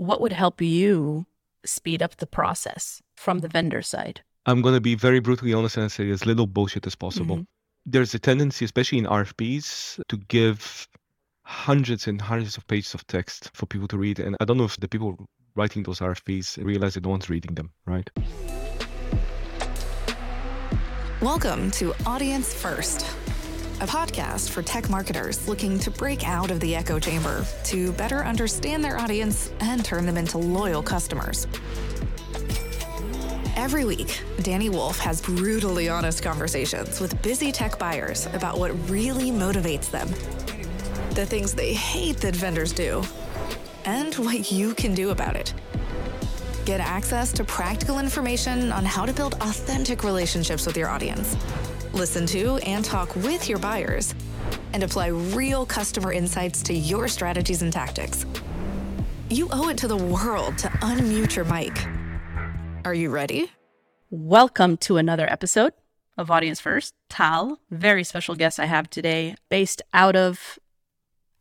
what would help you speed up the process from the vendor side? I'm going to be very brutally honest and say as little bullshit as possible. Mhm. There's a tendency, especially in RFPs, to give hundreds and hundreds of pages of text for people to read. And I don't know if the people writing those RFPs realize that no one's reading them, right? Welcome to Audience First, a podcast for tech marketers looking to break out of the echo chamber to better understand their audience and turn them into loyal customers. Every week, Dani Woolf has brutally honest conversations with busy tech buyers about what really motivates them, the things they hate that vendors do, and what you can do about it. Get access to practical information on how to build authentic relationships with your audience. Listen to and talk with your buyers, and apply real customer insights to your strategies and tactics. You owe it to the world to unmute your mic. Are you ready? Welcome to another episode of Audience First. Tal, very special guest I have today, based out of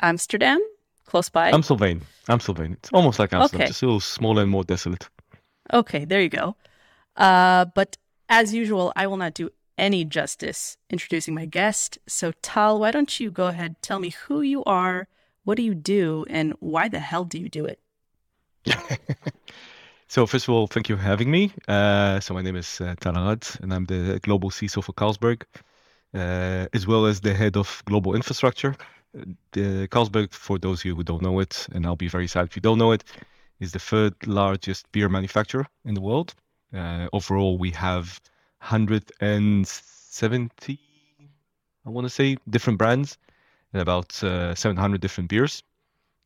Amsterdam, close by. Amstelveen. Amstelveen. It's almost like Amsterdam, Okay. just a little smaller and more desolate. Okay, there you go. Uh, but as usual, I will not do any justice introducing my guest. So, Tal, why don't you go ahead, tell me who you are, what do you do, and why the hell do you do it? So first of all, thank you for having me. Uh, so my name is uh, Tal Arad, and I'm the global CISO for Carlsberg, uh, as well as the head of global infrastructure. The Carlsberg, for those of you who don't know it, and I'll be very sad if you don't know it, is the third largest beer manufacturer in the world. Uh, overall, we have 170, I want to say, different brands and about uh, 700 different beers,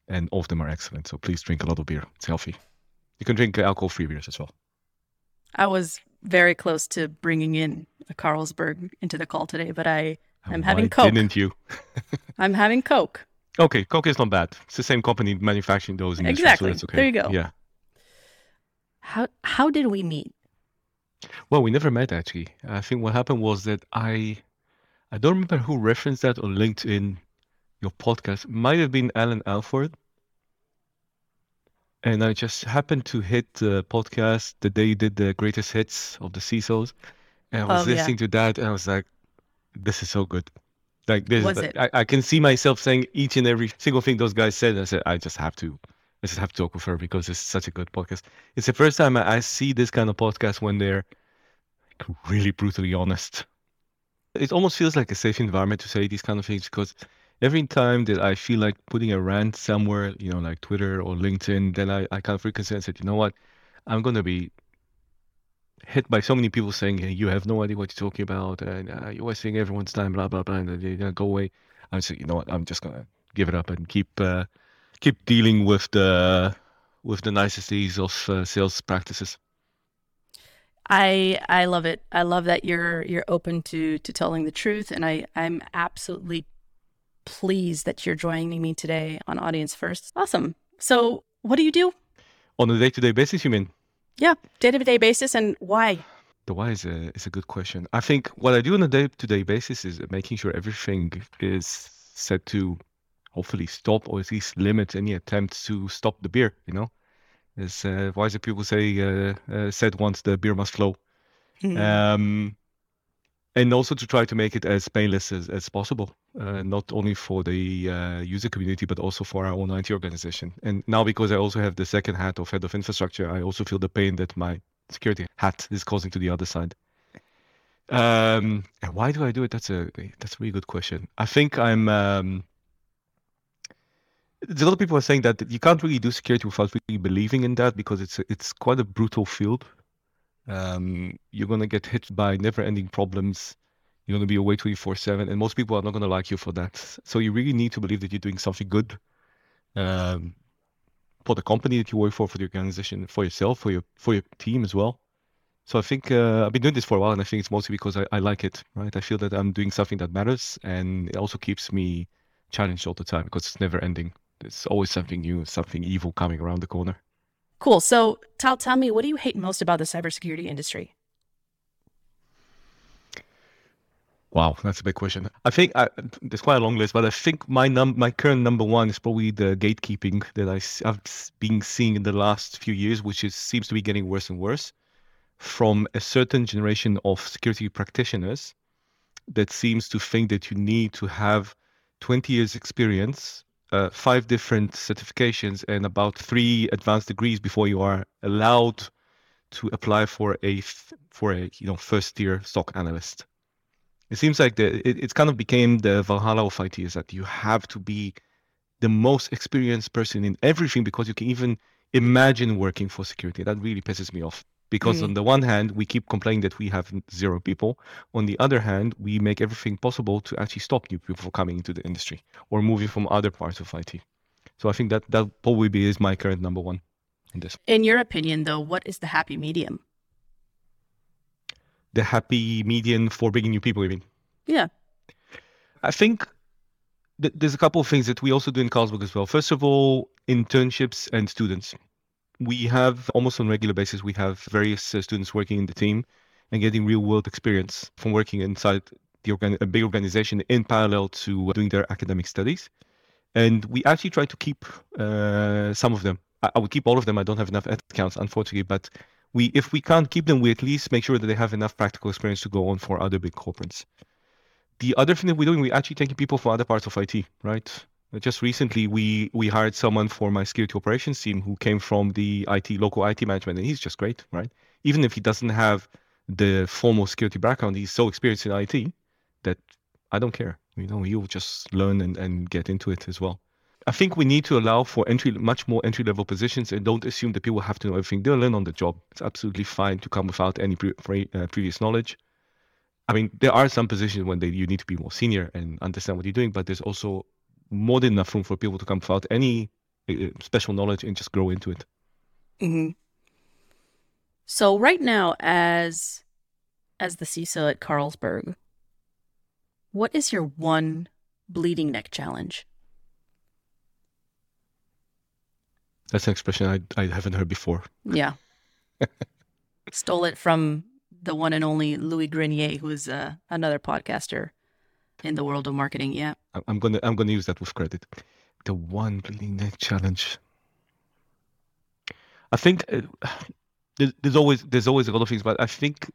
and all of them are excellent. So please drink a lot of beer. It's healthy. You can drink alcohol-free beers as well. I was very close to bringing in a Carlsberg into the call today, but I I'm Why having Coke. Didn't you? I'm having Coke. Okay, Coke is not bad. It's the same company manufacturing those. In Israel, Exactly. So that's okay. There you go. Yeah. How how did we meet? Well, we never met actually. I think what happened was that I, I don't remember who referenced that on LinkedIn, your podcast. Might have been Allan Alford. And I just happened to hit the podcast the day you did the greatest hits of the CISOs. And I was Oh, yeah. listening to that and I was like, this is so good. Like this, Was is, it? I, I can see myself saying each and every single thing those guys said. And I said, I just have to, I just have to talk with her because it's such a good podcast. It's the first time I see this kind of podcast when they're like, really brutally honest. It almost feels like a safe environment to say these kind of things because every time that I feel like putting a rant somewhere, you know, like Twitter or LinkedIn, then I, I kind of reconsider and said, you know what, I'm going to be hit by so many people saying, hey, you have no idea what you're talking about, and uh, you're wasting everyone's time, blah, blah, blah, and you know, go away. I'm said, you know what, I'm just going to give it up and keep uh, keep dealing with the with the niceties of uh, sales practices. I I love it. I love that you're you're open to to telling the truth, and I I'm absolutely pleased that you're joining me today on Audience First. Awesome. So, what do you do? On a day-to-day basis, you mean? Yeah, day to day basis, and why? The why is a is a good question. I think what I do on a day-to-day basis is making sure everything is set to hopefully stop or at least limit any attempt to stop the beer. You know, as uh, wiser people say uh, uh, said once, the beer must flow. Hmm. Um, and also to try to make it as painless as, as possible, uh, not only for the uh, user community, but also for our own IT organization. And now, because I also have the second hat of head of infrastructure, I also feel the pain that my security hat is causing to the other side. Um, and why do I do it? That's a that's a really good question. I think I'm. Um, a lot of people are saying that you can't really do security without really believing in that because it's it's quite a brutal field. Um, you're gonna get hit by never-ending problems. You're gonna be away 24/7, and most people are not gonna like you for that. So you really need to believe that you're doing something good um, for the company that you work for, for the organization, for yourself, for your for your team as well. So I think uh, I've been doing this for a while, and I think it's mostly because I, I like it. Right? I feel that I'm doing something that matters, and it also keeps me challenged all the time because it's never ending. There's always something new, something evil coming around the corner. Cool. So, Tal, tell me, what do you hate most about the cybersecurity industry? Wow, that's a big question. I think I, there's quite a long list, but I think my num my current number one is probably the gatekeeping that I, have been seeing in the last few years, which is seems to be getting worse and worse from a certain generation of security practitioners that seems to think that you need to have 20 years experience, uh, five different certifications, and about three advanced degrees before you are allowed to apply for a for a you know first tier SOC analyst it seems like the it, it's kind of became the Valhalla of IT is that you have to be the most experienced person in everything because you can even imagine working for security. That really pisses me off. Because mm. on the one hand, we keep complaining that we have zero people. On the other hand, we make everything possible to actually stop new people from coming into the industry or moving from other parts of IT. So I think that that probably is my current number one in this. In your opinion, though, what is the happy medium? the happy median for bringing new people in. Yeah. I think th- there's a couple of things that we also do in Carlsberg as well. First of all, internships and students. We have almost on regular basis, we have various uh, students working in the team and getting real world experience from working inside the a big organization in parallel to doing their academic studies. And we actually try to keep uh, some of them. I, I would keep all of them. I don't have enough accounts, unfortunately, but we if we can't keep them, we at least make sure that they have enough practical experience to go on for other big corporates. The other thing that we're doing, we're actually taking people from other parts of IT, right? Just recently, we we hired someone for my security operations team who came from the IT local IT management, and he's just great, right? Even if he doesn't have the formal security background, he's so experienced in IT that I don't care. You know, you'll just learn and, and get into it as well. I think we need to allow for entry, much more entry level positions, and don't assume that people have to know everything. They'll learn on the job. It's absolutely fine to come without any pre- pre- uh, previous knowledge. I mean, there are some positions when they, you need to be more senior and understand what you're doing, but there's also more than enough room for people to come without any uh, special knowledge and just grow into it. Mm-hmm. So right now, as as the CISO at Carlsberg, what is your one bleeding neck challenge? That's an expression I, I haven't heard before. Yeah. Stole it from the one and only Louis Grenier, who is uh, another podcaster in the world of marketing. Yeah. I'm gonna I'm gonna use that with credit. The one neck challenge. I think uh, there's always there's always a lot of things, but I think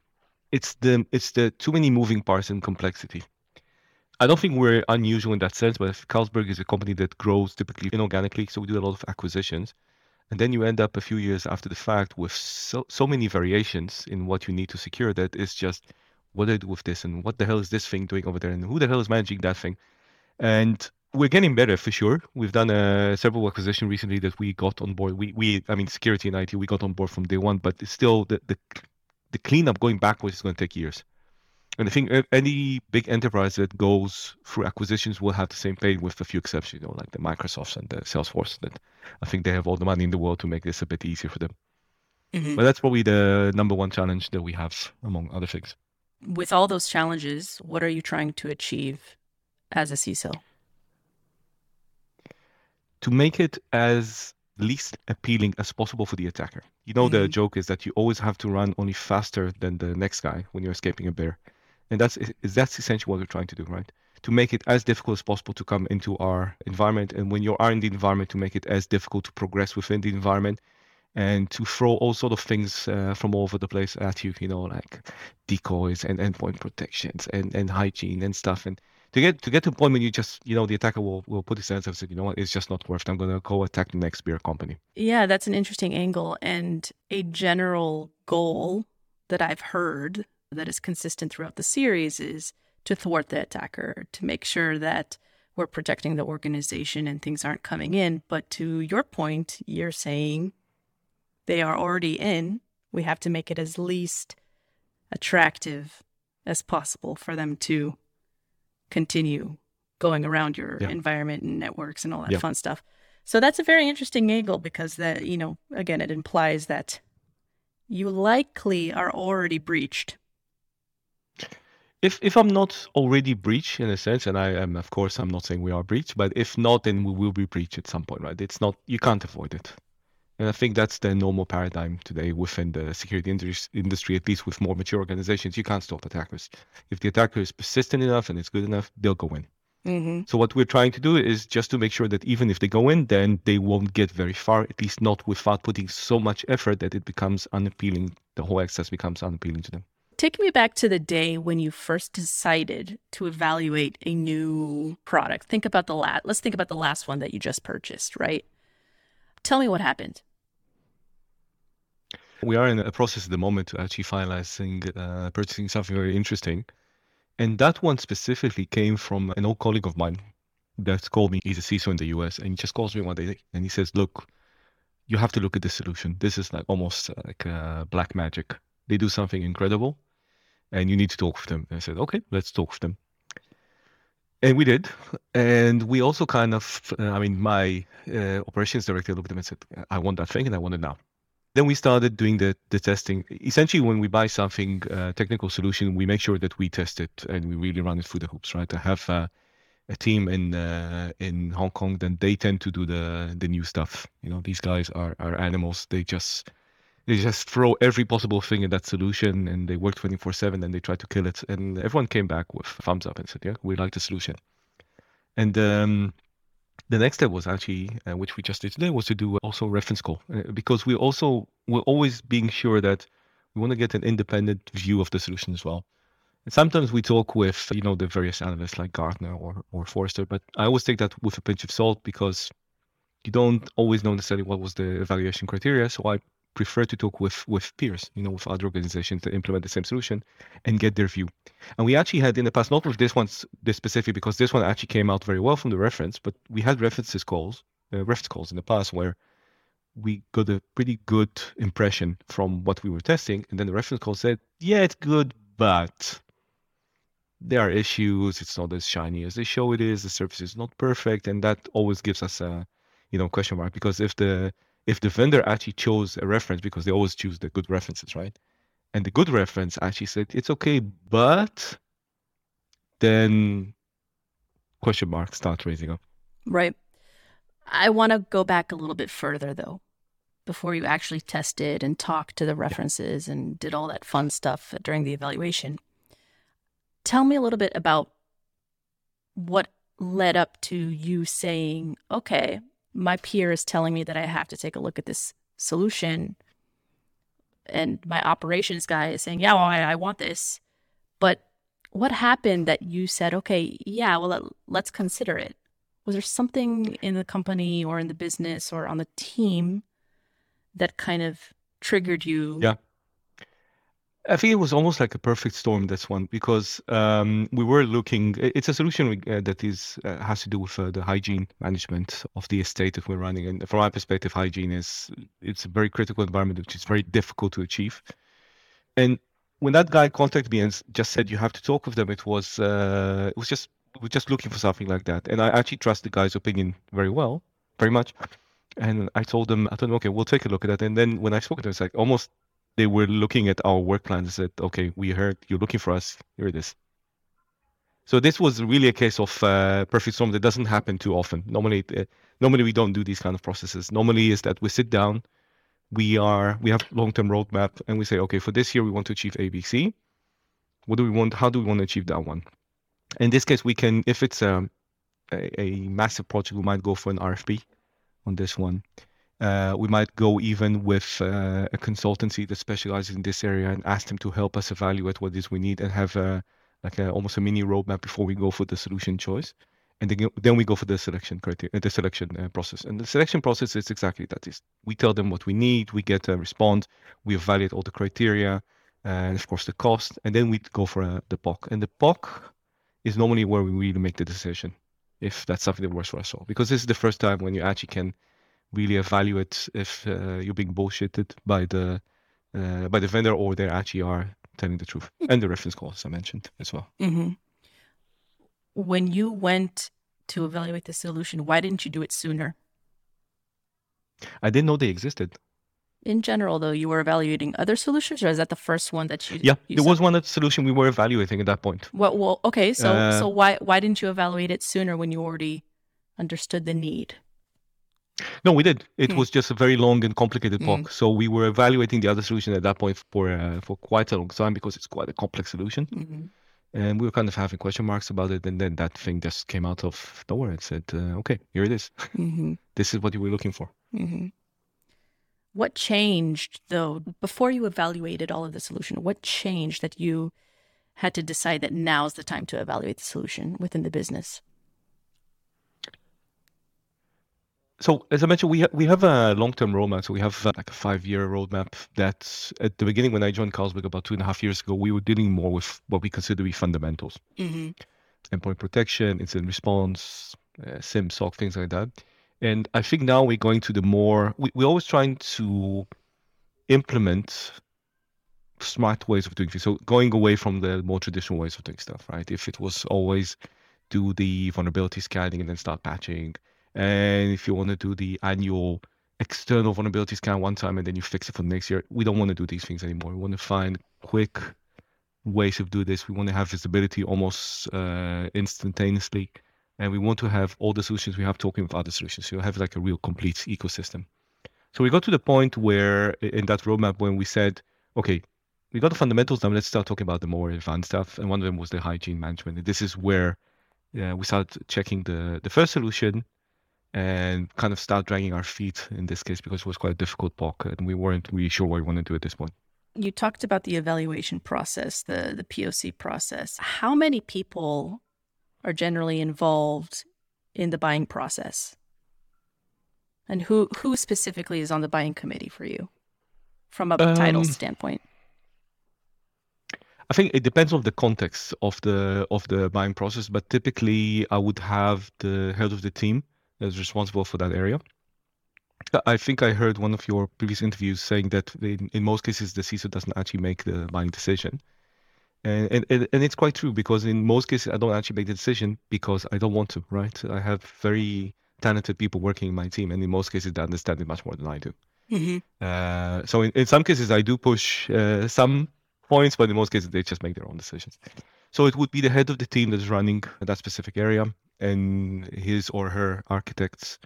it's the it's the too many moving parts and complexity. I don't think we're unusual in that sense, but Carlsberg is a company that grows typically inorganically, so we do a lot of acquisitions and then you end up a few years after the fact with so, so many variations in what you need to secure that it's just what do I do with this and what the hell is this thing doing over there and who the hell is managing that thing and we're getting better for sure we've done a uh, several acquisition recently that we got on board we, we i mean security and it we got on board from day one but it's still the, the the cleanup going backwards is going to take years and I think any big enterprise that goes through acquisitions will have the same pain with a few exceptions, you know, like the Microsofts and the Salesforce. That I think they have all the money in the world to make this a bit easier for them. Mm-hmm. But that's probably the number one challenge that we have, among other things. With all those challenges, what are you trying to achieve as a CISO? To make it as least appealing as possible for the attacker. You know, mm-hmm. the joke is that you always have to run only faster than the next guy when you're escaping a bear and that's that's essentially what we're trying to do right to make it as difficult as possible to come into our environment and when you are in the environment to make it as difficult to progress within the environment and to throw all sort of things uh, from all over the place at you you know like decoys and endpoint protections and, and hygiene and stuff. And to get to get to a point when you just you know the attacker will, will put his hands up and say you know what? It's just not worth it. I'm going to go attack the next beer company. Yeah that's an interesting angle and a general goal that i've heard that is consistent throughout the series is to thwart the attacker, to make sure that we're protecting the organization and things aren't coming in. But to your point, you're saying they are already in. We have to make it as least attractive as possible for them to continue going around your yeah. environment and networks and all that yeah. fun stuff. So that's a very interesting angle because that, you know, again, it implies that you likely are already breached if if I'm not already breached in a sense, and I am, of course, I'm not saying we are breached, but if not, then we will be breached at some point, right? It's not you can't avoid it. And I think that's the normal paradigm today within the security industry, at least with more mature organizations. You can't stop attackers. If the attacker is persistent enough and it's good enough, they'll go in. Mm-hmm. So what we're trying to do is just to make sure that even if they go in, then they won't get very far, at least not without putting so much effort that it becomes unappealing. The whole access becomes unappealing to them. Take me back to the day when you first decided to evaluate a new product. Think about the last. Let's think about the last one that you just purchased, right? Tell me what happened. We are in a process at the moment to actually finalizing uh, purchasing something very interesting. And that one specifically came from an old colleague of mine that called me. He's a CISO in the US and he just calls me one day and he says, Look, you have to look at this solution. This is like almost like uh, black magic. They do something incredible and you need to talk with them. And I said, Okay, let's talk with them. And we did. And we also kind of, uh, I mean, my uh, operations director looked at them and said, I want that thing and I want it now. Then we started doing the, the testing. Essentially, when we buy something, uh, technical solution, we make sure that we test it and we really run it through the hoops, right? I have uh, a team in uh, in Hong Kong, then they tend to do the the new stuff. You know, these guys are are animals. They just they just throw every possible thing in that solution and they work 24 7 and they try to kill it. And everyone came back with thumbs up and said, yeah, we like the solution. And um, the next step was actually, uh, which we just did today, was to do also reference call uh, because we also we're always being sure that we want to get an independent view of the solution as well. And sometimes we talk with you know the various analysts like Gartner or or Forrester, but I always take that with a pinch of salt because you don't always know necessarily what was the evaluation criteria. So I prefer to talk with with peers, you know, with other organizations that implement the same solution and get their view. And we actually had in the past, not with this one this specific, because this one actually came out very well from the reference, but we had references calls, uh, reference calls in the past where we got a pretty good impression from what we were testing, and then the reference call said, "Yeah, it's good, but." There are issues. It's not as shiny as they show it is. The surface is not perfect, and that always gives us a, you know, question mark. Because if the if the vendor actually chose a reference because they always choose the good references, right? And the good reference actually said it's okay, but then question marks start raising up. Right. I want to go back a little bit further though, before you actually tested and talked to the references yeah. and did all that fun stuff during the evaluation. Tell me a little bit about what led up to you saying, okay, my peer is telling me that I have to take a look at this solution. And my operations guy is saying, yeah, well, I, I want this. But what happened that you said, okay, yeah, well, let's consider it? Was there something in the company or in the business or on the team that kind of triggered you yeah. I think it was almost like a perfect storm. This one because um, we were looking. It's a solution uh, that is uh, has to do with uh, the hygiene management of the estate that we're running. And from my perspective, hygiene is it's a very critical environment which is very difficult to achieve. And when that guy contacted me and just said you have to talk with them, it was uh, it was just we're just looking for something like that. And I actually trust the guy's opinion very well, very much. And I told them, I told okay, we'll take a look at that. And then when I spoke to them, it's like almost they were looking at our work plan and said, okay, we heard you're looking for us. Here it is. So this was really a case of uh, perfect storm that doesn't happen too often. Normally, uh, normally we don't do these kind of processes. Normally is that we sit down, we are we have long-term roadmap, and we say, okay, for this year we want to achieve ABC. What do we want? How do we want to achieve that one? In this case, we can, if it's um, a, a massive project, we might go for an RFP on this one. Uh, we might go even with uh, a consultancy that specializes in this area and ask them to help us evaluate what is we need and have a, like a, almost a mini roadmap before we go for the solution choice. And then, then we go for the selection criteria, uh, the selection uh, process. And the selection process is exactly that: is we tell them what we need, we get a response, we evaluate all the criteria, and of course the cost, and then we go for uh, the POC. And the POC is normally where we really make the decision if that's something that works for us all, because this is the first time when you actually can really evaluate if uh, you're being bullshitted by the uh, by the vendor or they actually are telling the truth. Mm. And the reference calls I mentioned as well. Mm-hmm. When you went to evaluate the solution, why didn't you do it sooner? I didn't know they existed. In general, though, you were evaluating other solutions, or is that the first one that you? Yeah, you there saw? was one other solution we were evaluating at that point. Well, well, okay. So, uh, so why why didn't you evaluate it sooner when you already understood the need? No, we did. It Hmm. was just a very long and complicated Hmm. POC. So we were evaluating the other solution at that point for uh, for quite a long time because it's quite a complex solution, Mhm. and we were kind of having question marks about it. And then that thing just came out of nowhere and said, uh, "Okay, here it is. Mhm. this is what you were looking for." Mhm. What changed though before you evaluated all of the solution? What changed that you had to decide that now's the time to evaluate the solution within the business? So as I mentioned, we ha- we have a long-term roadmap. So we have uh, like a five-year roadmap. That at the beginning, when I joined Carlsberg about two and a half years ago, we were dealing more with what we consider to be fundamentals. Mm-hmm. endpoint protection, incident response, uh, SIEM, SOC, things like that. And I think now we're going to the more, we, we're always trying to implement smart ways of doing things. So going away from the more traditional ways of doing stuff, right? If it was always do the vulnerability scanning and then start patching, and if you want to do the annual external vulnerability scan one time and then you fix it for next year, we don't want to do these things anymore. We want to find quick ways of do this. We want to have visibility almost uh, instantaneously, and we want to have all the solutions we have talking with other solutions. So you have like a real complete ecosystem. So we got to the point where in that roadmap when we said, okay, we got the fundamentals now. Let's start talking about the more advanced stuff. And one of them was the hygiene management. And this is where uh, we started checking the the first solution and kind of start dragging our feet in this case because it was quite a difficult POC and we weren't really sure what we wanted to do at this point. You talked about the evaluation process, the the POC process. How many people are generally involved in the buying process? And who who specifically is on the buying committee for you from a title Um, standpoint? I think it depends on the context of the of the buying process, but typically I would have the head of the team that's responsible for that area. I think I heard one of your previous interviews saying that in, in most cases the CISO doesn't actually make the buying decision. And, and and and it's quite true because in most cases I don't actually make the decision because I don't want to, right? I have very talented people working in my team, and in most cases they understand it much more than I do. Mm-hmm. Uh, so in, in some cases I do push uh, some points, but in most cases they just make their own decisions. So it would be the head of the team that's running that specific area and his or her architects.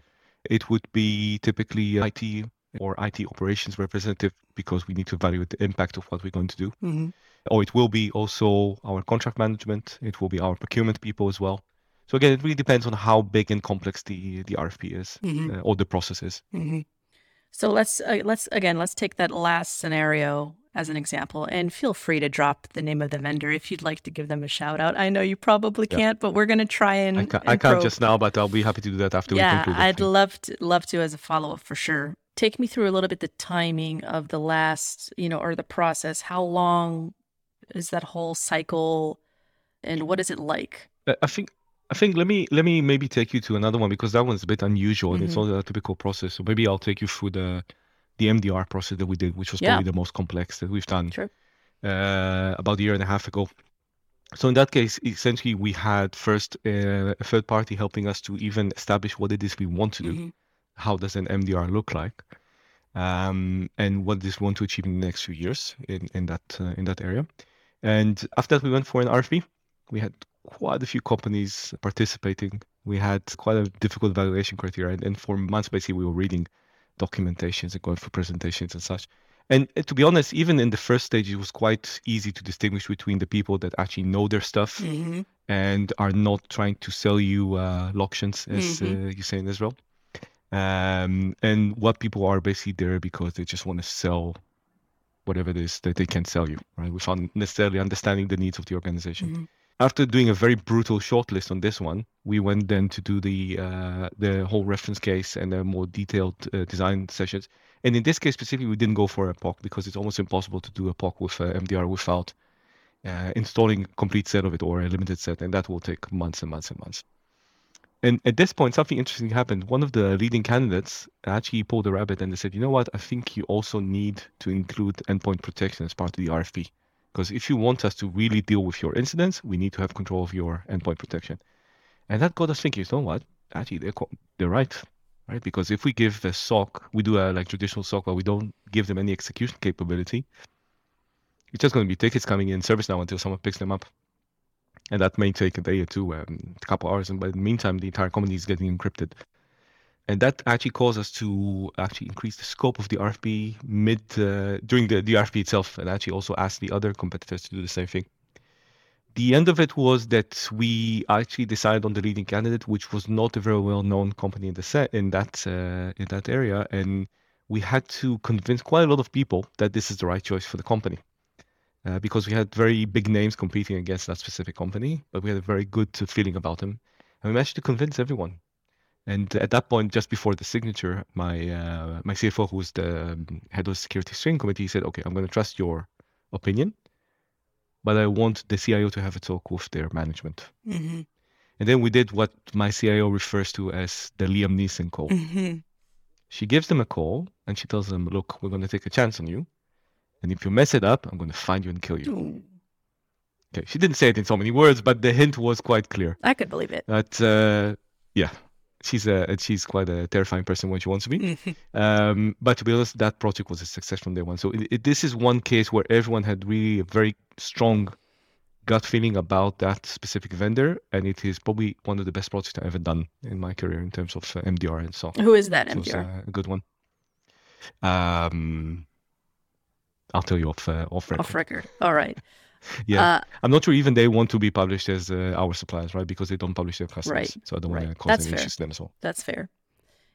It would be typically IT or IT operations representative because we need to evaluate the impact of what we're going to do. Mm-hmm. Or it will be also our contract management. It will be our procurement people as well. So again, it really depends on how big and complex the the RFP is Mhm. uh, or the process is. Mm-hmm. So let's uh, let's again let's take that last scenario as an example, and feel free to drop the name of the vendor if you'd like to give them a shout out. I know you probably Yeah. can't, but we're going to try and I, ca- I and can't just now, but I'll be happy to do that after we conclude. I'd thing. love to love to as a follow up for sure. Take me through a little bit the timing of the last, you know, or the process. How long is that whole cycle, and what is it like? Uh, I think I think let me let me maybe take you to another one because that one's a bit unusual and it's not a typical process. So maybe I'll take you through the the MDR process that we did, which was Yeah. probably the most complex that we've done Sure. uh, about a year and a half ago. So in that case, essentially, we had first uh, a third party helping us to even establish what it is we want to do. Mhm. How does an MDR look like, um, and what does we want to achieve in the next few years in in that uh, in that area. And after that, we went for an RFP. We had quite a few companies participating. We had quite a difficult evaluation criteria, and, and for months, basically, we were reading documentations and going for presentations and such. And uh, to be honest, even in the first stage, it was quite easy to distinguish between the people that actually know their stuff Mhm. and are not trying to sell you uh, as Mhm. uh, you say in Israel. Um, and what people are basically there because they just want to sell whatever it is that they can sell you, right? Without necessarily understanding the needs of the organization. Mhm. After doing a very brutal shortlist on this one, we went then to do the uh, the whole reference case and the more detailed uh, design sessions. And in this case specifically, we didn't go for a POC because it's almost impossible to do a POC with uh, MDR without uh, installing a complete set of it or a limited set, and that will take months and months and months. And at this point, something interesting happened. One of the leading candidates actually pulled a rabbit and they said, you know what? I think you also need to include endpoint protection as part of the RFP. Because if you want us to really deal with your incidents, we need to have control of your endpoint protection. And that got us thinking, you know what? Actually, they're, they're right. Right? Because if we give the SOC, we do a like traditional SOC, but we don't give them any execution capability, it's just going to be tickets coming in ServiceNow until someone picks them up and that may take a day or two, um, a couple hours. And by the meantime, the entire company is getting encrypted. And that actually caused us to actually increase the scope of the RFP mid uh, during the, the RFP itself, and actually also asked the other competitors to do the same thing. The end of it was that we actually decided on the leading candidate, which was not a very well-known company in the set in that uh, in that area, and we had to convince quite a lot of people that this is the right choice for the company. Uh, because we had very big names competing against that specific company, but we had a very good feeling about them. And we managed to convince everyone. And at that point, just before the signature, my uh, my CFO, who's the um, head of the security steering committee, said, "Okay, I'm going to trust your opinion, but I want the CIO to have a talk with their management." Mm-hmm. And then we did what my CIO refers to as the Liam Neeson call. Mm-hmm. She gives them a call and she tells them, "Look, we're going to take a chance on you, and if you mess it up, I'm going to find you and kill you." Ooh, Okay, she didn't say it in so many words, but the hint was quite clear. I could believe it. But uh, yeah, she's a she's quite a terrifying person when she wants to be. Um, but to be honest, that project was a success from day one. So it, it, this is one case where everyone had really a very strong gut feeling about that specific vendor, and it is probably one of the best projects I've ever done in my career in terms of uh, MDR and so. Who is that So MDR? uh, a good one. Um, I'll tell you off uh, off record. Off record. All right. Yeah, Uh, I'm not sure even they want to be published as uh, our suppliers, right? Because they don't publish their customers. Right, So I don't want to cause That's any fair. issues to them as well. that's fair.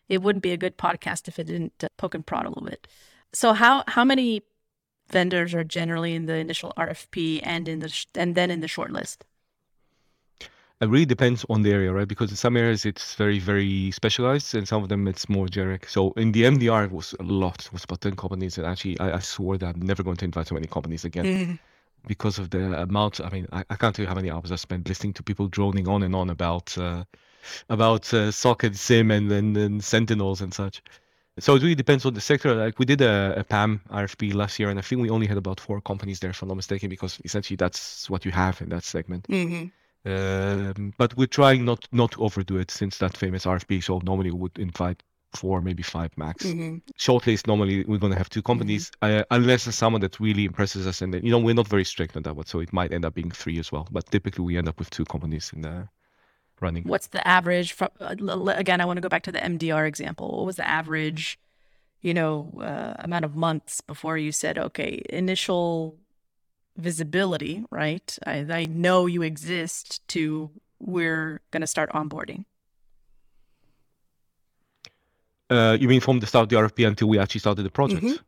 It wouldn't be a good podcast if it didn't uh, poke and prod a little bit. So how how many vendors are generally in the initial RFP and in the sh- and then in the shortlist? It really depends on the area, right? Because in some areas it's very, very specialized, and some of them it's more generic. So in the MDR, it was a lot. It was about 10 companies. And actually, I, I swore that I'm never going to invite so many companies again. because of the amount. I mean, I, I can't tell you how many hours I spent listening to people droning on and on about uh, about uh, socket SIEM and, and, and sentinels and such. So it really depends on the sector. Like we did a, a PAM RFP last year, and I think we only had about four companies there, if I'm not mistaken, because essentially that's what you have in that segment. Mhm. Um, but we're trying not not to overdo it since that famous RFP. So normally we would invite four, maybe five max. Mhm. Shortlist normally we're going to have two companies, uh, unless there's someone that really impresses us, and then you know we're not very strict on that one, so it might end up being three as well. But typically we end up with two companies in the running. What's the average? From uh, again, I want to go back to the MDR example. What was the average, you know, uh, amount of months before you said, okay, initial visibility, right? I, I know you exist. To we're going to start onboarding. Uh, you mean from the start of the RFP until we actually started the project? Mhm.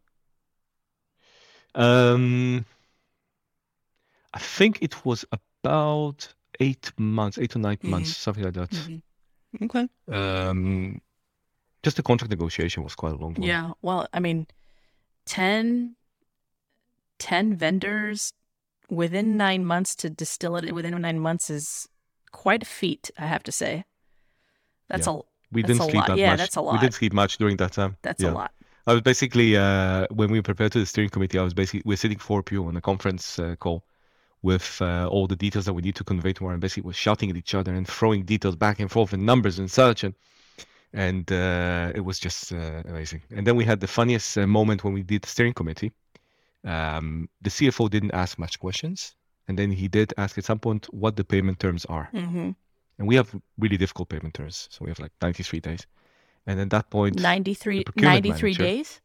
Um, I think it was about eight months, eight to 9 months, something like that. Okay. Um, just the contract negotiation was quite a long one. Yeah. Well, I mean, 10, 10 vendors within nine months to distill it within nine months is quite a feat, I have to say. That's Yeah. a we That's didn't sleep lot. that Yeah, much. that's a lot. We didn't sleep much during that time. that's yeah. a lot. I was basically uh, when we prepared to the steering committee, I was basically we're sitting 4 p.m. on a conference uh, call with uh, all the details that we need to convey tomorrow, and basically, we're shouting at each other and throwing details back and forth and numbers and such, and and uh, it was just uh, amazing. And then we had the funniest uh, moment when we did the steering committee. Um, the CFO didn't ask much questions, and then he did ask at some point what the payment terms are. hmm And we have really difficult payment terms, so we have like 93 days. And at that point, 93, 93 manager- days?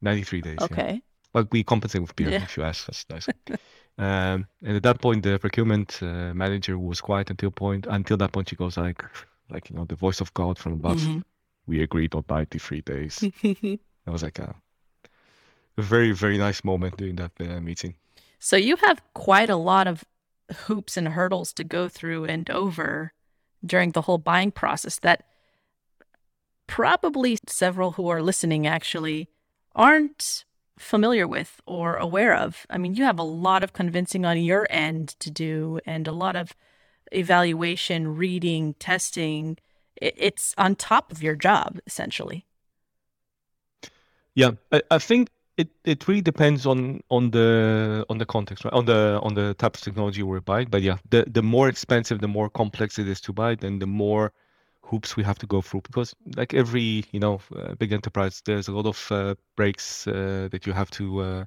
93 days. yeah. Okay. But we compensate with beer Yeah. if you ask us nicely. um, and at that point, the procurement uh, manager was quiet until point. Until that point, she goes like, like you know, the voice of God from above. Mhm. We agreed on 93 days. I was like, uh, a very very nice moment during that uh, meeting. so you have quite a lot of hoops and hurdles to go through and over during the whole buying process that probably several who are listening actually aren't familiar with or aware of. I mean, you have a lot of convincing on your end to do and a lot of evaluation, reading, testing. It's on top of your job, essentially. Yeah, I, I think it, it really depends on on the on the context, right? On the on the type of technology we're buying. But yeah, the the more expensive, the more complex it is to buy, then the more hoops we have to go through. Because like every you know uh, big enterprise, there's a lot of uh, breaks uh, that you have to uh,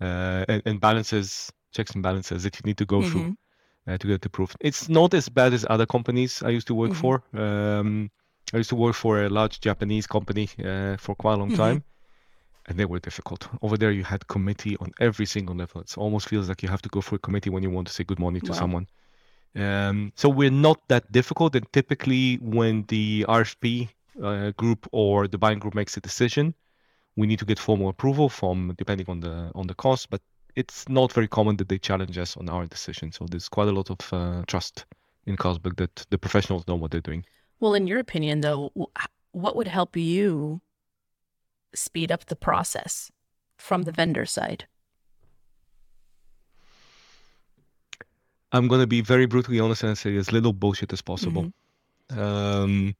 uh, and, and balances, checks and balances that you need to go Mm-hmm. through uh, to get approved. It's not as bad as other companies I used to work Mhm. for. Um, I used to work for a large Japanese company uh, for quite a long Mhm. time, and they were difficult. Over there, you had committee on every single level. It almost feels like you have to go for a committee when you want to say good morning to Wow. someone. Um, so we're not that difficult. And typically, when the RFP uh, group or the buying group makes a decision, we need to get formal approval from depending on the on the cost. But it's not very common that they challenge us on our decision. So there's quite a lot of uh, trust in Carlsberg that the professionals know what they're doing. Well, in your opinion, though, what would help you speed up the process from the vendor side? I'm going to be very brutally honest and say as little bullshit as possible. Um,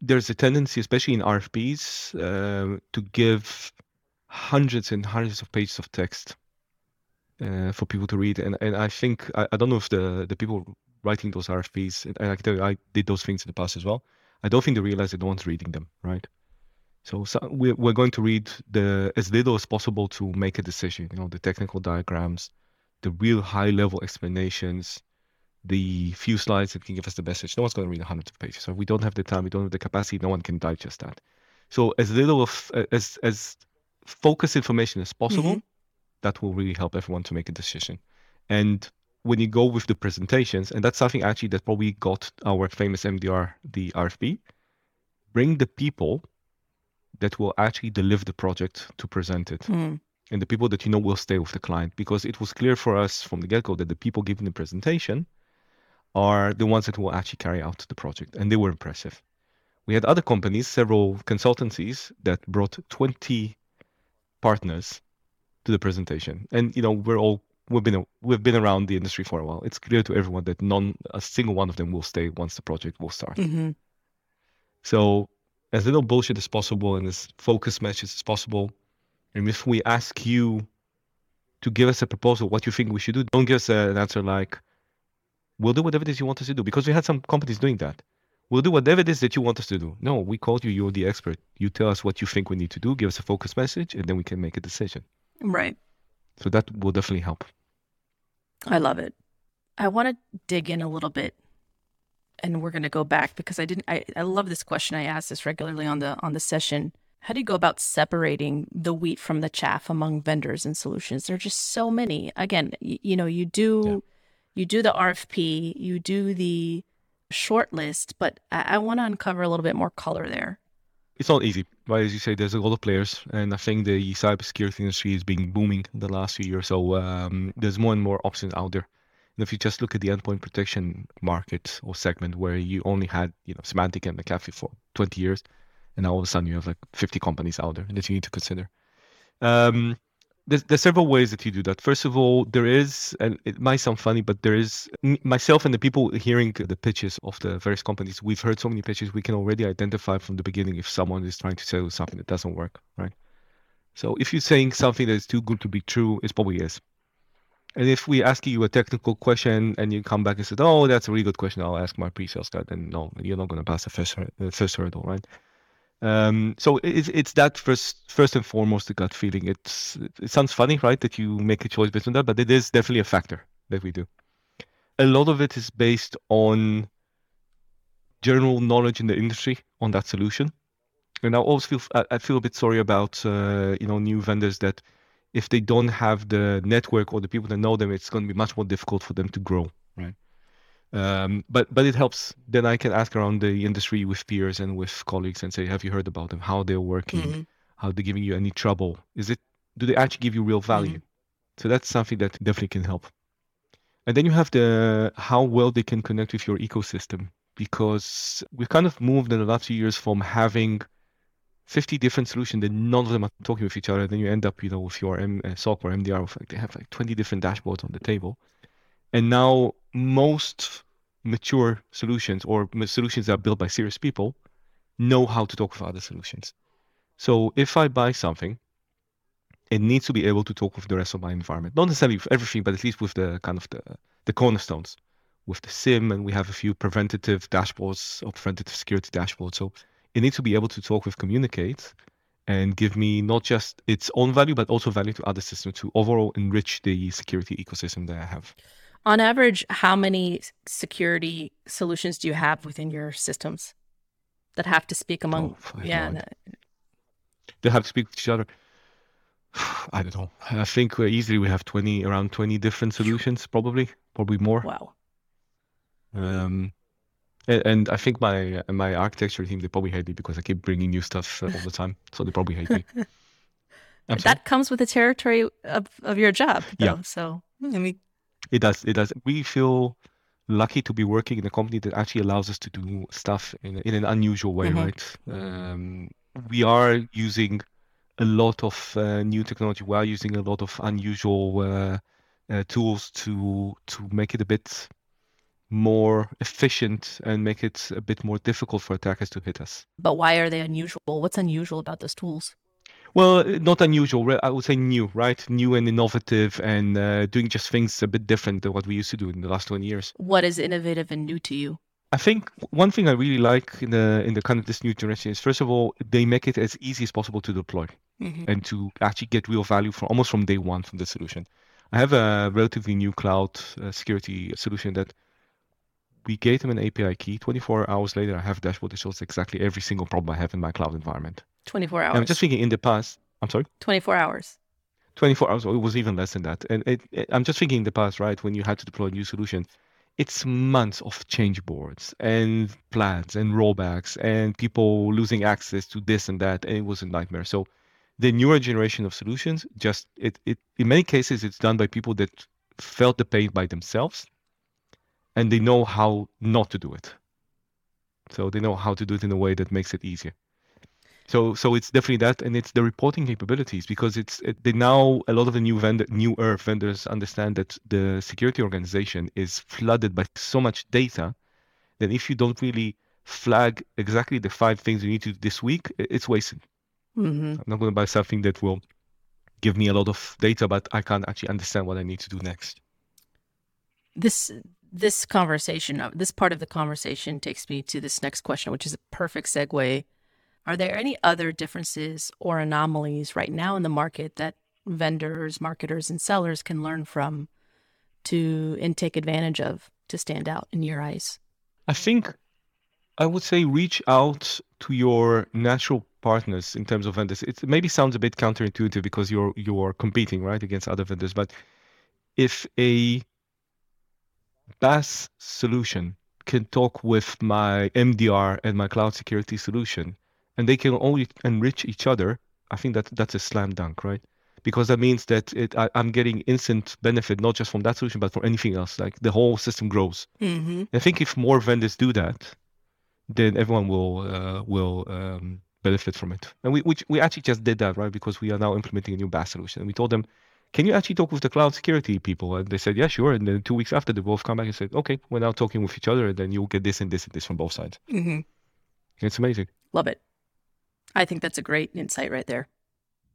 there's a tendency, especially in RFPs, uh, to give hundreds and hundreds of pages of text uh, for people to read. And, and I think, I, I don't know if the, the people writing those RFPs, and I can tell you, I did those things in the past as well. I don't think they realize that no one's reading them, right? So, so we're, we're going to read the as little as possible to make a decision. You know, the technical diagrams, the real high level explanations, the few slides that can give us the message. No one's going to read hundreds of pages. So if we don't have the time, we don't have the capacity, no one can digest that. So as little of as as focused information as possible, mm-hmm. that will really help everyone to make a decision. And when you go with the presentations, and that's something actually that probably got our famous MDR the RFP, bring the people that will actually deliver the project to present it. Hmm. and the people that you know will stay with the client because it was clear for us from the get-go that the people giving the presentation are the ones that will actually carry out the project and they were impressive. We had other companies several consultancies that brought 20 partners to the presentation. And you know we're all we've been we've been around the industry for a while. It's clear to everyone that none a single one of them will stay once the project will start. Hmm so as little bullshit as possible and as focused messages as possible. And if we ask you to give us a proposal, what you think we should do, don't give us an answer like, we'll do whatever it is you want us to do. Because we had some companies doing that. We'll do whatever it is that you want us to do. No, we called you, you're the expert. You tell us what you think we need to do, give us a focused message, and then we can make a decision. Right. So that will definitely help. I love it. I want to dig in a little bit and we're going to go back because I didn't I, I love this question. I ask this regularly on the on the session. How do you go about separating the wheat from the chaff among vendors and solutions? There are just so many. Again, you, you know, you do Yeah. you do the RFP, you do the short list, but I, I want to uncover a little bit more color there. It's not easy, right? As you say, there's a lot of players, and I think the cybersecurity industry has been booming the last few years. So um, there's more and more options out there. And if you just look at the endpoint protection market or segment, where you only had, you know, Symantec and McAfee for 20 years, and now all of a sudden you have like 50 companies out there that you need to consider. Um, there's, there's several ways that you do that. First of all, there is, and it might sound funny, but there is myself and the people hearing the pitches of the various companies. We've heard so many pitches, we can already identify from the beginning if someone is trying to sell something that doesn't work, right? So if you're saying something that is too good to be true, it probably is. And if we ask you a technical question and you come back and said, "Oh, that's a really good question," I'll ask my pre-sales guy. Then no, you're not going to pass the first the first hurdle, right? Um, so it's it's that first first and foremost the gut feeling. It's it sounds funny, right, that you make a choice based on that, but it is definitely a factor that we do. A lot of it is based on general knowledge in the industry on that solution, and I always feel I, feel a bit sorry about uh, you know new vendors that if they don't have the network or the people that know them, it's going to be much more difficult for them to grow, right? Um, but but it helps. Then I can ask around the industry with peers and with colleagues and say, have you heard about them? How they're working? Mhm. How they're giving you any trouble? Is it do they actually give you real value? So that's something that definitely can help. And then you have the how well they can connect with your ecosystem because we've kind of moved in the last few years from having 50 different solutions that none of them are talking with each other. Then you end up, you know, with your M- uh, SOC or MDR, with like, they have like 20 different dashboards on the table. And now most mature solutions or solutions that are built by serious people know how to talk with other solutions. So if I buy something, it needs to be able to talk with the rest of my environment. Not necessarily with everything, but at least with the kind of the, the cornerstones, with the SIEM, and we have a few preventative dashboards or preventative security dashboards. So it needs to be able to talk with communicate and give me not just its own value, but also value to other systems to overall enrich the security ecosystem that I have. On average, how many security solutions do you have within your systems? that have to speak among? Oh, yeah, no They have to speak with each other. I don't know. I think uh, easily we have 20, around 20 different solutions, probably, probably more. wow. Um, and, and I think my uh, my architecture team they probably hate me because I keep bringing new stuff uh, all the time, so they probably hate me. I'm sorry? That comes with the territory of, of your job. Yeah. So I mean, It does. It does. We feel lucky to be working in a company that actually allows us to do stuff in, in an unusual way, Mhm. right? Um, we are using a lot of uh, new technology. We are using a lot of unusual uh, uh, tools to to make it a bit more efficient and make it a bit more difficult for attackers to hit us. but why are they unusual? What's unusual about those tools? Well, uh, not unusual. I would say new, right? New and innovative, and uh, doing just things a bit different than what we used to do in the last 20 years. What is innovative and new to you? I think one thing I really like in the in the kind of this new generation is first of all they make it as easy as possible to deploy Mhm. and to actually get real value from almost from day one from the solution. I have a relatively new cloud uh, security solution that we gave them an API key. 24 hours later, I have a dashboard that shows exactly every single problem I have in my cloud environment. 24 And hours. I'm just thinking in the past. I'm sorry. 24 hours. 24 hours, or it was even less than that. And it, it- I'm just thinking in the past, right, when you had to deploy a new solution, it's months of change boards and plans and rollbacks and people losing access to this and that. And it was a nightmare. So the newer generation of solutions, just it, it in many cases, it's done by people that felt the pain by themselves and they know how not to do it. So they know how to do it in a way that makes it easier. So so it's definitely that, and it's the reporting capabilities because it's it, they now a lot of the new vendor newer vendors understand that the security organization is flooded by so much data that if you don't really flag exactly the five things you need to do this week, it's wasted. hmm I'm not going to buy something that will give me a lot of data, but I can't actually understand what I need to do next. This this conversation, uh, this part of the conversation takes me to this next question, which is a perfect segue. Are there any other differences or anomalies right now in the market that vendors, marketers, and sellers can learn from to and take advantage of to stand out in your eyes? I think I would say reach out to your natural partners in terms of vendors. It maybe sounds a bit counterintuitive because you're you're competing right against other vendors, but if a BAS solution can talk with my MDR and my cloud security solution, and they can only enrich each other, I think that that's a slam dunk, right? Because that means that it I, I'm getting instant benefit not just from that solution but from anything else. Like the whole system grows. Mm-hmm. I think if more vendors do that, then everyone will uh, will um, benefit from it. And we which we actually just did that, right? Because we are now implementing a new BAS solution. And we told them, can you actually talk with the cloud security people? And they said, yeah, sure. And then two weeks after, they both come back and said, okay, we're now talking with each other, and then you'll get this and this and this from both sides. Mm-hmm. It's amazing. Love it. I think that's a great insight right there.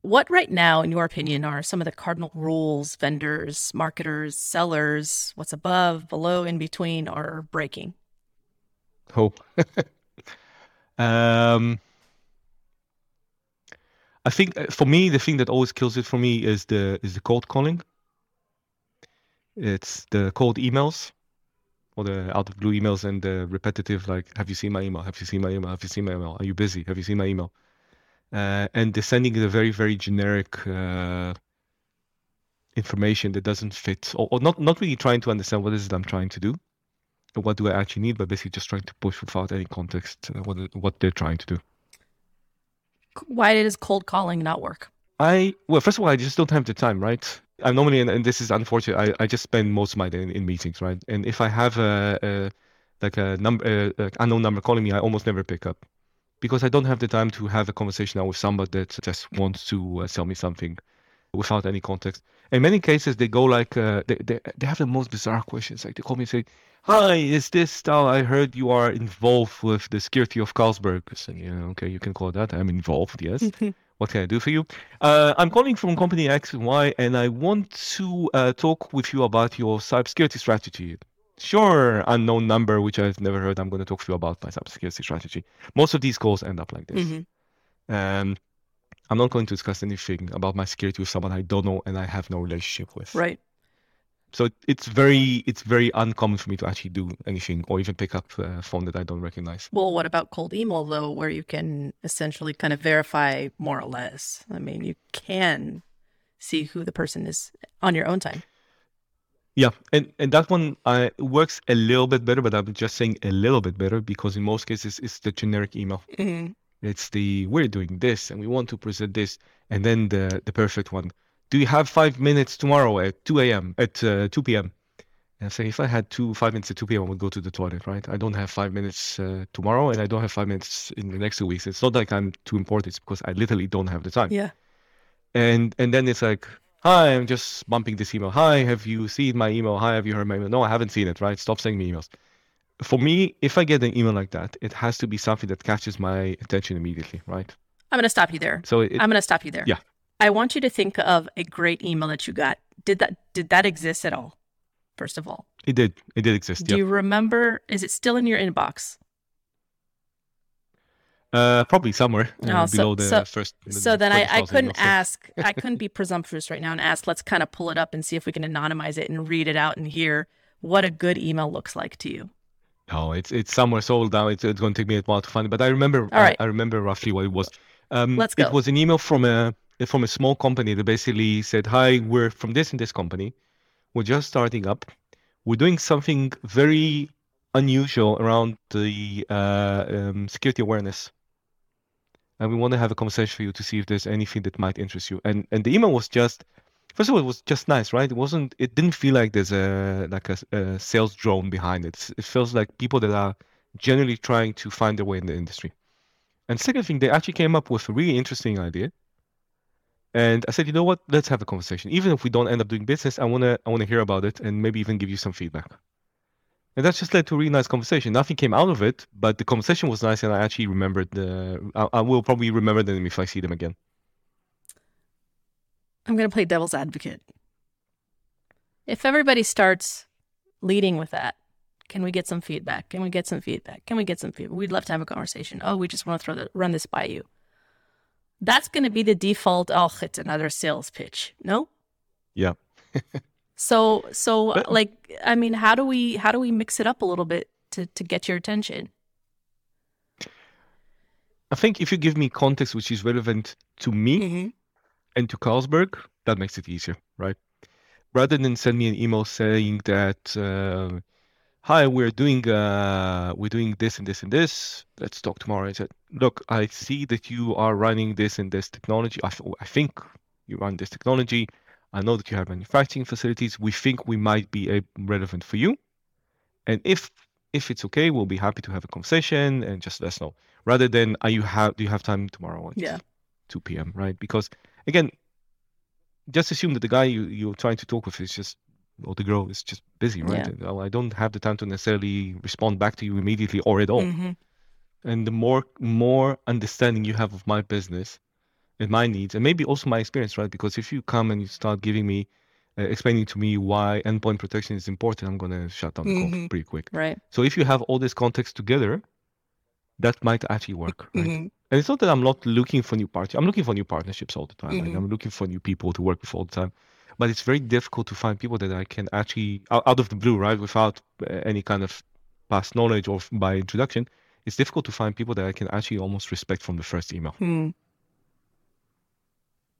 What, right now, in your opinion, are some of the cardinal rules vendors, marketers, sellers, what's above, below, in between, are breaking? Oh. um, I think uh, for me, the thing that always kills it for me is the is the cold calling. It's the cold emails, or the out of blue emails, and the repetitive like, "Have you seen my email? Have you seen my email? Have you seen my email? Are you busy? Have you seen my email?" Uh, and they're sending the very very generic uh, information that doesn't fit, or, or not not really trying to understand what is it I'm trying to do what do I actually need, but basically just trying to push without any context uh, what what they're trying to do. Why does cold calling not work? I well, first of all, I just don't have the time, right? I'm normally, and, and this is unfortunate. I, I just spend most of my day in, in meetings, right? And if I have a, a like a number, uh, uh, unknown number calling me, I almost never pick up because I don't have the time to have a conversation now with somebody that just wants to uh, sell me something without any context. In many cases, they go like uh, they, they they have the most bizarre questions. Like they call me and say, "Hi, is this Tal? I heard you are involved with the security of Carlsberg." I say, "Yeah, okay, you can call that. I'm involved, yes." What can I do for you? Uh, I'm calling from company X and Y, and I want to uh, talk with you about your cybersecurity strategy. Sure, unknown number, which I've never heard. I'm going to talk to you about my cybersecurity strategy. Most of these calls end up like this. Mhm. Um, I'm not going to discuss anything about my security with someone I don't know and I have no relationship with. Right. So it, it's very it's very uncommon for me to actually do anything or even pick up a phone that I don't recognize. Well, what about cold email though, where you can essentially kind of verify more or less? I mean, you can see who the person is on your own time. Yeah, and and that one uh, works a little bit better, but I'm just saying a little bit better because in most cases it's the generic email. Mm-hmm. It's the we're doing this and we want to present this, and then the the perfect one. Do you have five minutes tomorrow at 2 a.m. at uh, 2 p.m. And I say if I had two five minutes at 2 p.m. I would go to the toilet, right? I don't have five minutes uh, tomorrow, and I don't have five minutes in the next two weeks. It's not like I'm too important; it's because I literally don't have the time. Yeah. And and then it's like, hi, I'm just bumping this email. Hi, have you seen my email? Hi, have you heard my email? No, I haven't seen it. Right? Stop sending me emails. For me, if I get an email like that, it has to be something that catches my attention immediately, right? I'm going to stop you there. So it, I'm going to stop you there. Yeah. I want you to think of a great email that you got. Did that did that exist at all? First of all, it did it did exist. do Yeah. you remember? Is it still in your inbox? Uh, probably somewhere uh, Oh, so- below the so- first. the So then I, I couldn't so- ask. I couldn't be presumptuous right now and ask. Let's kind of pull it up and see if we can anonymize it and read it out and hear what a good email looks like to you. No, it's it's somewhere sold down. It's, it's going to take me a while to find it, but I remember. All right. I, I remember roughly what it was. Um, Let's go. It was an email from a from a small company that basically said, "Hi, we're from this and this company. We're just starting up. We're doing something very unusual around the uh, um, security awareness, and we want to have a conversation for you to see if there's anything that might interest you." And and the email was just. First of all, it was just nice, right? It wasn't. It didn't feel like there's a like a, a sales drone behind it. It feels like people that are generally trying to find their way in the industry. And second thing, they actually came up with a really interesting idea. And I said, you know what? Let's have a conversation. Even if we don't end up doing business, I wanna I wanna hear about it and maybe even give you some feedback. And that just led to a really nice conversation. Nothing came out of it, but the conversation was nice, and I actually remembered the. I, I will probably remember them if I see them again. I'm going to play devil's advocate. If everybody starts leading with that, can we get some feedback? Can we get some feedback? Can we get some feedback? We'd love to have a conversation. Oh, we just want to throw the, run this by you. That's going to be the default. Oh, it's another sales pitch. No. Yeah. So, so But- like, I mean, how do we how do we mix it up a little bit to to get your attention? I think if you give me context which is relevant to me, Mm-hmm. And to Carlsberg, that makes it easier, right? Rather than send me an email saying that, uh, "Hi, we're doing uh, we're doing this and this and this. Let's talk tomorrow." I said, "Look, I see that you are running this and this technology. I, th- I think you run this technology. I know that you have manufacturing facilities. We think we might be a- relevant for you, and if if it's okay, we'll be happy to have a conversation and just let us know. Rather than, are you have do you have time tomorrow? Yeah. 2 p.m. Right? Because again, just assume that the guy you, you're trying to talk with is just, or the girl is just busy, right? Yeah. I don't have the time to necessarily respond back to you immediately or at all. Mhm. And the more more understanding you have of my business and my needs, and maybe also my experience, right? Because if you come and you start giving me, uh, explaining to me why endpoint protection is important, I'm gonna shut down the call Mhm. pretty quick. Right. So if you have all this context together, that might actually work, right? Mhm. And it's not that I'm not looking for new parties. I'm looking for new partnerships all the time. right? Mhm. I'm looking for new people to work with all the time. But it's very difficult to find people that I can actually, out, of the blue, right, without uh, any kind of past knowledge or by introduction, it's difficult to find people that I can actually almost respect from the first email. Hmm.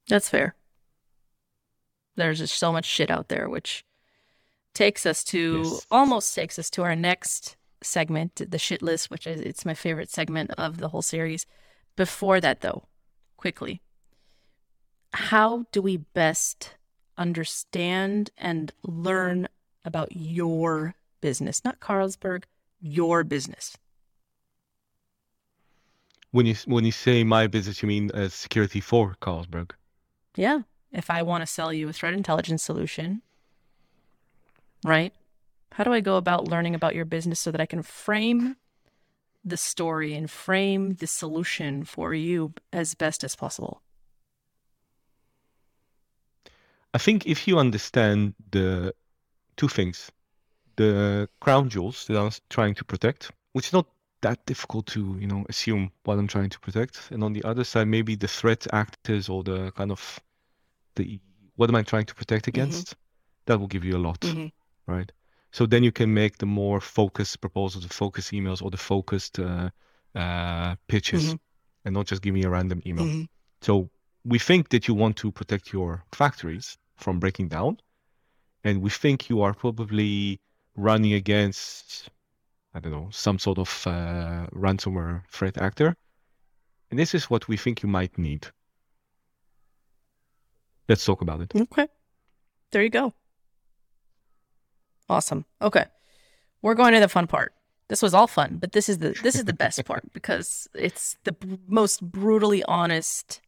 That's fair. There's just so much shit out there, which takes us to Yes. almost takes us to our next segment, the shit list, which is it's my favorite segment of the whole series. Before that, though, quickly, how do we best understand and learn about your business, not Carlsberg, your business? When you when you say my business, you mean uh, security for Carlsberg. Yeah. If I want to sell you a threat intelligence solution, right? How do I go about learning about your business so that I can frame the story and frame the solution for you as best as possible? I think if you understand the two things, the crown jewels that I'm trying to protect, which is not that difficult to, you know, assume what I'm trying to protect, and on the other side, maybe the threat actors or the kind of the what am I trying to protect against? that will give you a lot, Mhm. right? So then you can make the more focused proposals, the focused emails, or the focused uh, uh, pitches, Mhm. and not just give me a random email. Mhm. So we think that you want to protect your factories from breaking down, and we think you are probably running against, I don't know, some sort of uh, ransomware threat actor, and this is what we think you might need. Let's talk about it. Okay. There you go. Awesome. Okay. We're going to the fun part. This was all fun, but this is the this is the best part because it's the b- most brutally honest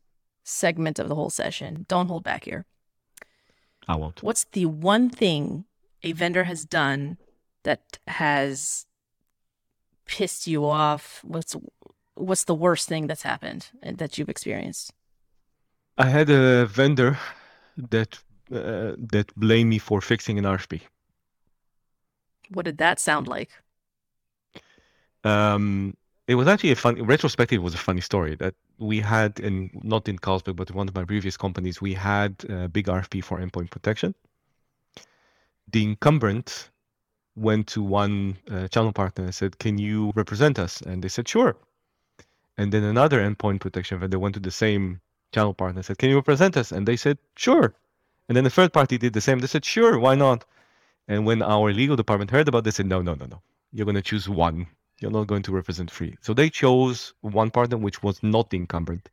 segment of the whole session. Don't hold back here. I won't. What's the one thing a vendor has done that has pissed you off? What's what's the worst thing that's happened and that you've experienced? I had a vendor that uh, that blamed me for fixing an RFP. What did that sound like? Um, it was actually a fun. Retrospective, was a funny story that we had in not in Carlsberg, but one of my previous companies, we had a big RFP for endpoint protection. The incumbent went to one uh, channel partner and said, "Can you represent us?" And they said, "Sure." And then another endpoint protection vendor went to the same channel partner and said, "Can you represent us?" And they said, "Sure." And then the third party did the same. They said, "Sure, why not?" And when our legal department heard about this, said, "No, no, no, no. You're going to choose one. You're not going to represent three." So they chose one partner which was not the incumbent.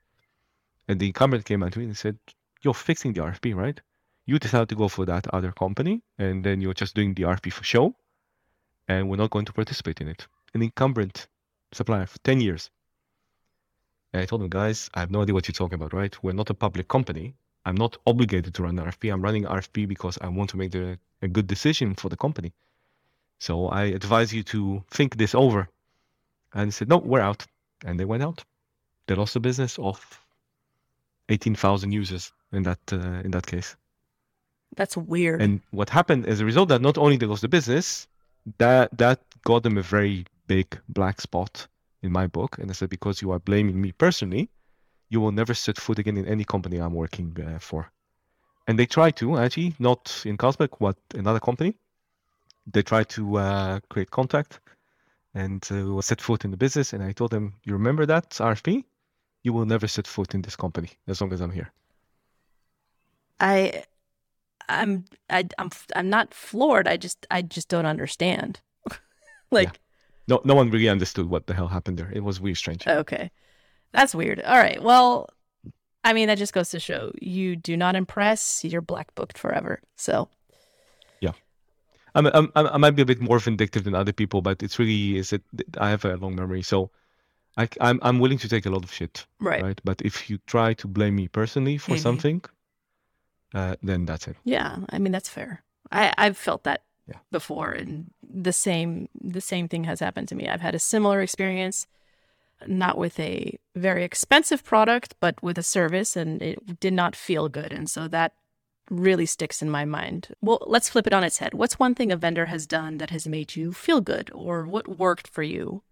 And the incumbent came out to me and said, "You're fixing the RFP, right? You decided to go for that other company, and then you're just doing the RFP for show, and we're not going to participate in it." An incumbent supplier for 10 years. And I told them, guys, I have no idea what you're talking about, right? We're not a public company. I'm not obligated to run an RFP. I'm running RFP because I want to make the, a good decision for the company. So I advise you to think this over. And said, no, we're out. And they went out. They lost the business of 18,000 users in that uh, in that case. That's weird. And what happened as a result that not only they lost the business, that that got them a very big black spot in my book. And I said, because you are blaming me personally, you will never set foot again in any company I'm working uh, for. And they tried to actually, not in Carlsberg, but another company. They tried to uh, create contact and uh, set foot in the business. And I told them, you remember that RFP? You will never set foot in this company as long as I'm here. I I'm I, I'm I'm not floored. I just I just don't understand. like No, no one really understood what the hell happened there. It was really strange. okay, that's weird. All right. Well, I mean that just goes to show you do not impress. You're black booked forever. So I'm, I'm, I'm- I might be a bit more vindictive than other people, but it's really is it. I have a long memory, so I, am I'm willing to take a lot of shit, right. right? But if you try to blame me personally for Mhm. something, uh, then that's it. Yeah. I mean that's fair. I I've felt that Yeah. before, and the same the same thing has happened to me. I've had a similar experience. Not with a very expensive product, but with a service, and it did not feel good. And so that really sticks in my mind. Well, let's flip it on its head. What's one thing a vendor has done that has made you feel good, or what worked for you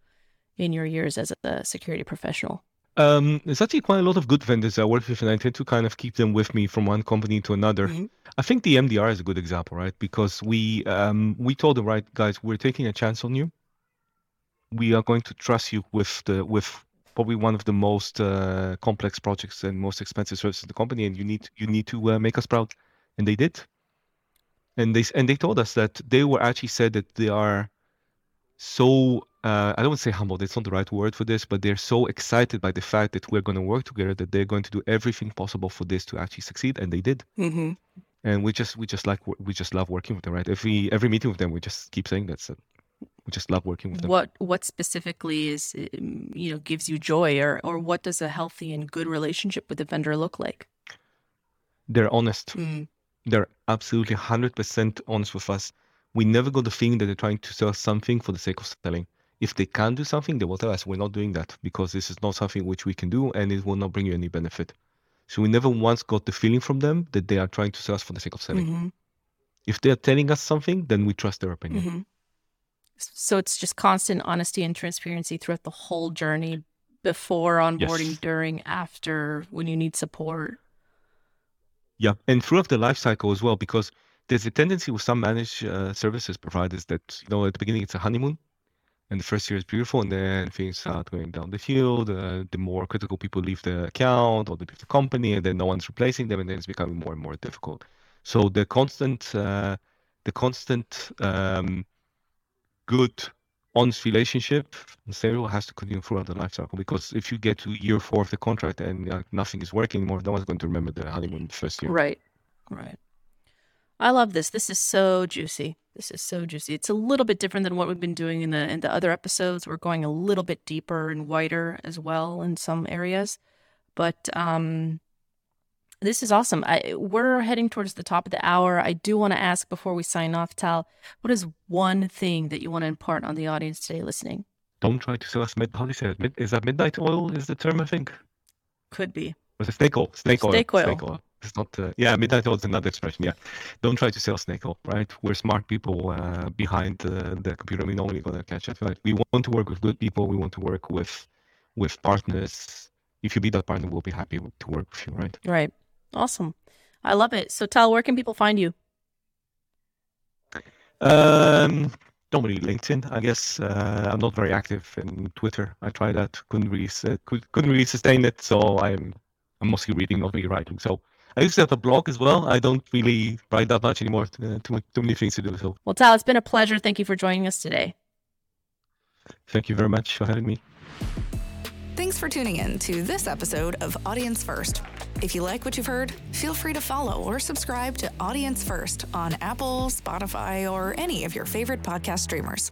in your years as a security professional? Um, there's actually quite a lot of good vendors I work with, and I tend to kind of keep them with me from one company to another. Mhm. I think the MDR is a good example, right? Because we um, we told them, right, guys, we're taking a chance on you. We are going to trust you with the with probably one of the most uh, complex projects and most expensive services in the company, and you need you need to uh, make us proud, and they did. And they and they told us that they were actually said that they are so uh, I don't want to say humble. That's not the right word for this, but they're so excited by the fact that we're going to work together that they're going to do everything possible for this to actually succeed, and they did Mm-hmm. and we just we just like we just love working with them right every every meeting with them we just keep saying that so we just love working with them What what specifically is um, you know gives you joy, or or what does a healthy and good relationship with the vendor look like? they're honest Mm. they're absolutely 100% honest with us we never got the feeling that they're trying to sell something for the sake of selling if they can do something they will tell us we're not doing that because this is not something which we can do and it will not bring you any benefit so we never once got the feeling from them that they are trying to sell us for the sake of selling Mhm. if they're telling us something then we trust their opinion Mhm. So it's just constant honesty and transparency throughout the whole journey, before onboarding, Yes. during, after, when you need support. Yeah, and throughout the life cycle as well, because there's a tendency with some managed uh, services providers that you know at the beginning it's a honeymoon, and the first year is beautiful, and then things start going down the field. Uh, the more critical people leave the account or they leave the company, and then no one's replacing them, and then it's becoming more and more difficult. So the constant, uh, the constant um, good, honest relationship Stereo has to continue throughout the life cycle because if you get to year four of the contract and uh, nothing is working anymore, no one's going to remember the honeymoon first year. Right. Right. I love this. This is so juicy. This is so juicy. It's a little bit different than what we've been doing in the in the other episodes. We're going a little bit deeper and wider as well in some areas. But um this is awesome. I, we're heading towards the top of the hour. I do want to ask before we sign off, Tal, what is one thing that you want to impart on the audience today listening? Don't try to sell us mid. How do you say it? Mid, is that midnight oil? Is the term I think? Could be. Was it snake oil? Snake oil. Snake oil. Snake oil. It's not. Uh, yeah, midnight oil is another expression. Yeah, don't try to sell snake oil. Right? We're smart people uh, behind uh, the computer. We know we're gonna catch it. Right? We want to work with good people. We want to work with with partners. If you be that partner, we'll be happy to work with you. Right? Right. Awesome. I love it. So, Tal, where can people find you? Um, don't really LinkedIn. I guess uh, I'm not very active in Twitter. I tried that, couldn't really uh, could, couldn't really sustain it. So I'm I'm mostly reading, not really writing. So I used to have a blog as well. I don't really write that much anymore. Uh, too too many things to do. So Well, Tal, it's been a pleasure. Thank you for joining us today. thank you very much for having me. Thanks for tuning in to this episode of Audience First. If you like what you've heard, feel free to follow or subscribe to Audience First on Apple, Spotify, or any of your favorite podcast streamers.